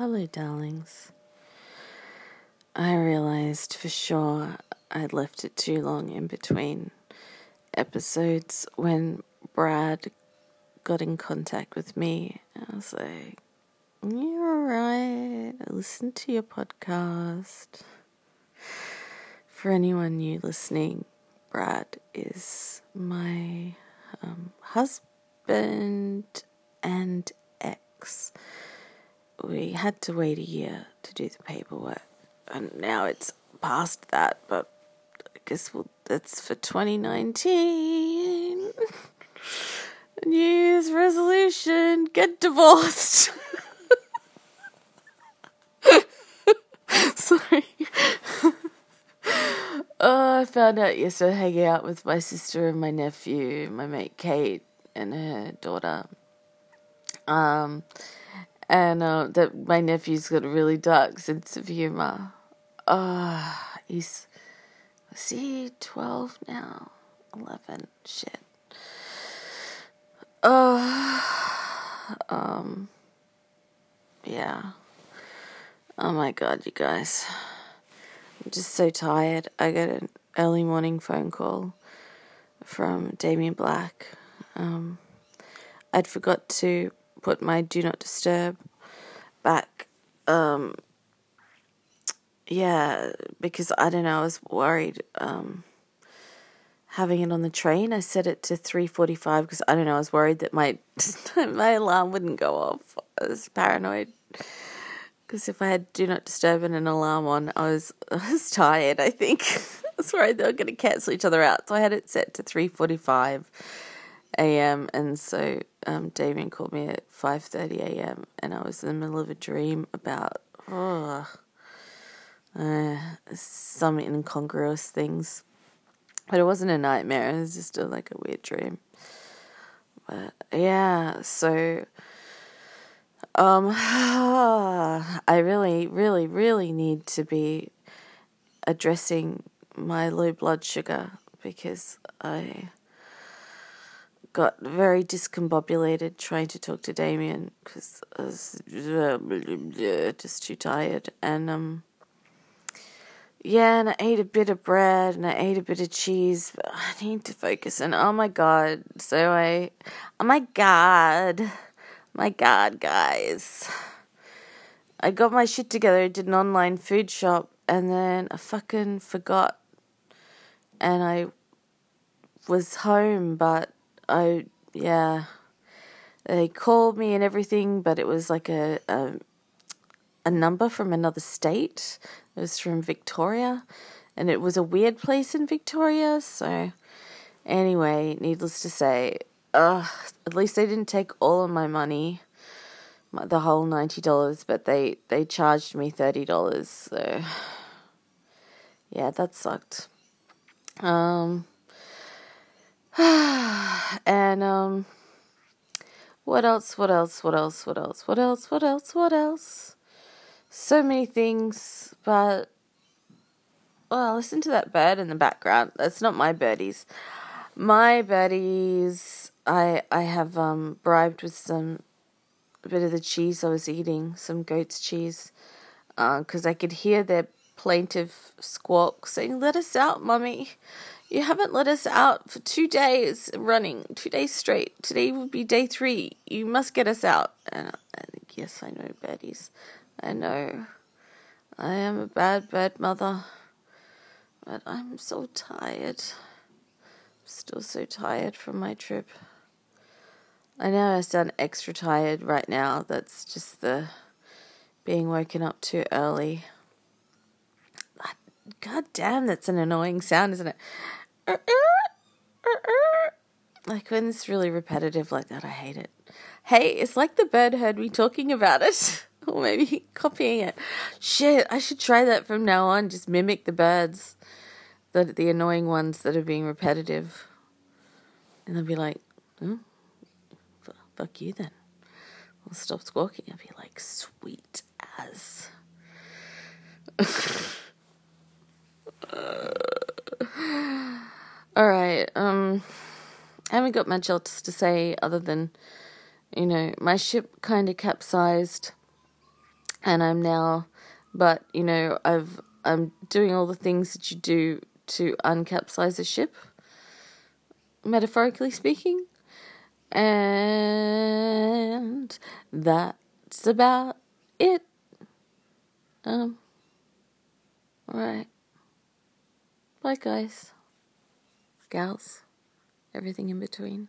Hello, darlings. I realized for sure I'd left it too long in between episodes when Brad got in contact with me. I was like, You're right. I listened to your podcast. For anyone new listening, Brad is my um, husband and ex. We had to wait a year to do the paperwork, and now it's past that, but I guess we'll, that's for 2019. New Year's resolution get divorced. Sorry. oh, I found out yesterday hanging out with my sister and my nephew, my mate Kate and her daughter. Um, and uh, that my nephew's got a really dark sense of humor. Oh, he's is he twelve now? Eleven. Shit. Oh, um, yeah. Oh my god, you guys. I'm just so tired. I got an early morning phone call from Damien Black. Um, I'd forgot to put my do not disturb back. Um, yeah, because I don't know, I was worried. Um, having it on the train, I set it to three forty-five because I don't know, I was worried that my my alarm wouldn't go off. I was paranoid because if I had do not disturb and an alarm on, I was I was tired. I think I was worried they were going to cancel each other out, so I had it set to three forty-five a.m. and so um, Damien called me at five thirty a.m. and I was in the middle of a dream about oh, uh, some incongruous things, but it wasn't a nightmare. It was just a, like a weird dream. But yeah, so um, I really, really, really need to be addressing my low blood sugar because I got very discombobulated trying to talk to Damien because I was just too tired. And, um, yeah, and I ate a bit of bread and I ate a bit of cheese, but I need to focus. And oh my god, so I, oh my god, my god, guys. I got my shit together, did an online food shop, and then I fucking forgot. And I was home, but I yeah, they called me and everything, but it was like a a, a number from another state. It was from Victoria, and it was a weird place in Victoria. So anyway, needless to say, uh, at least they didn't take all of my money, the whole ninety dollars, but they they charged me thirty dollars. So yeah, that sucked. Um and um what else what else what else what else what else what else what else? So many things but well listen to that bird in the background. That's not my birdies. My birdies i i have um bribed with some a bit of the cheese i was eating some goat's cheese because uh, i could hear their plaintive squawk saying let us out mummy you haven't let us out for two days running, two days straight. Today would be day three. You must get us out. And I think, yes, I know, baddies. I know. I am a bad, bad mother. But I'm so tired. I'm still so tired from my trip. I know I sound extra tired right now. That's just the being woken up too early. God damn, that's an annoying sound, isn't it? Like when it's really repetitive like that, I hate it. Hey, it's like the bird heard me talking about it. or maybe copying it. Shit, I should try that from now on. Just mimic the birds. The, the annoying ones that are being repetitive. And they'll be like, oh, fuck you then. I'll stop squawking. I'll be like, sweet as. uh. All right. I haven't got much else to say other than, you know, my ship kind of capsized, and I'm now, but you know, I've I'm doing all the things that you do to uncapsize a ship, metaphorically speaking, and that's about it. Um. Alright. Bye, guys. Gals. Everything in between.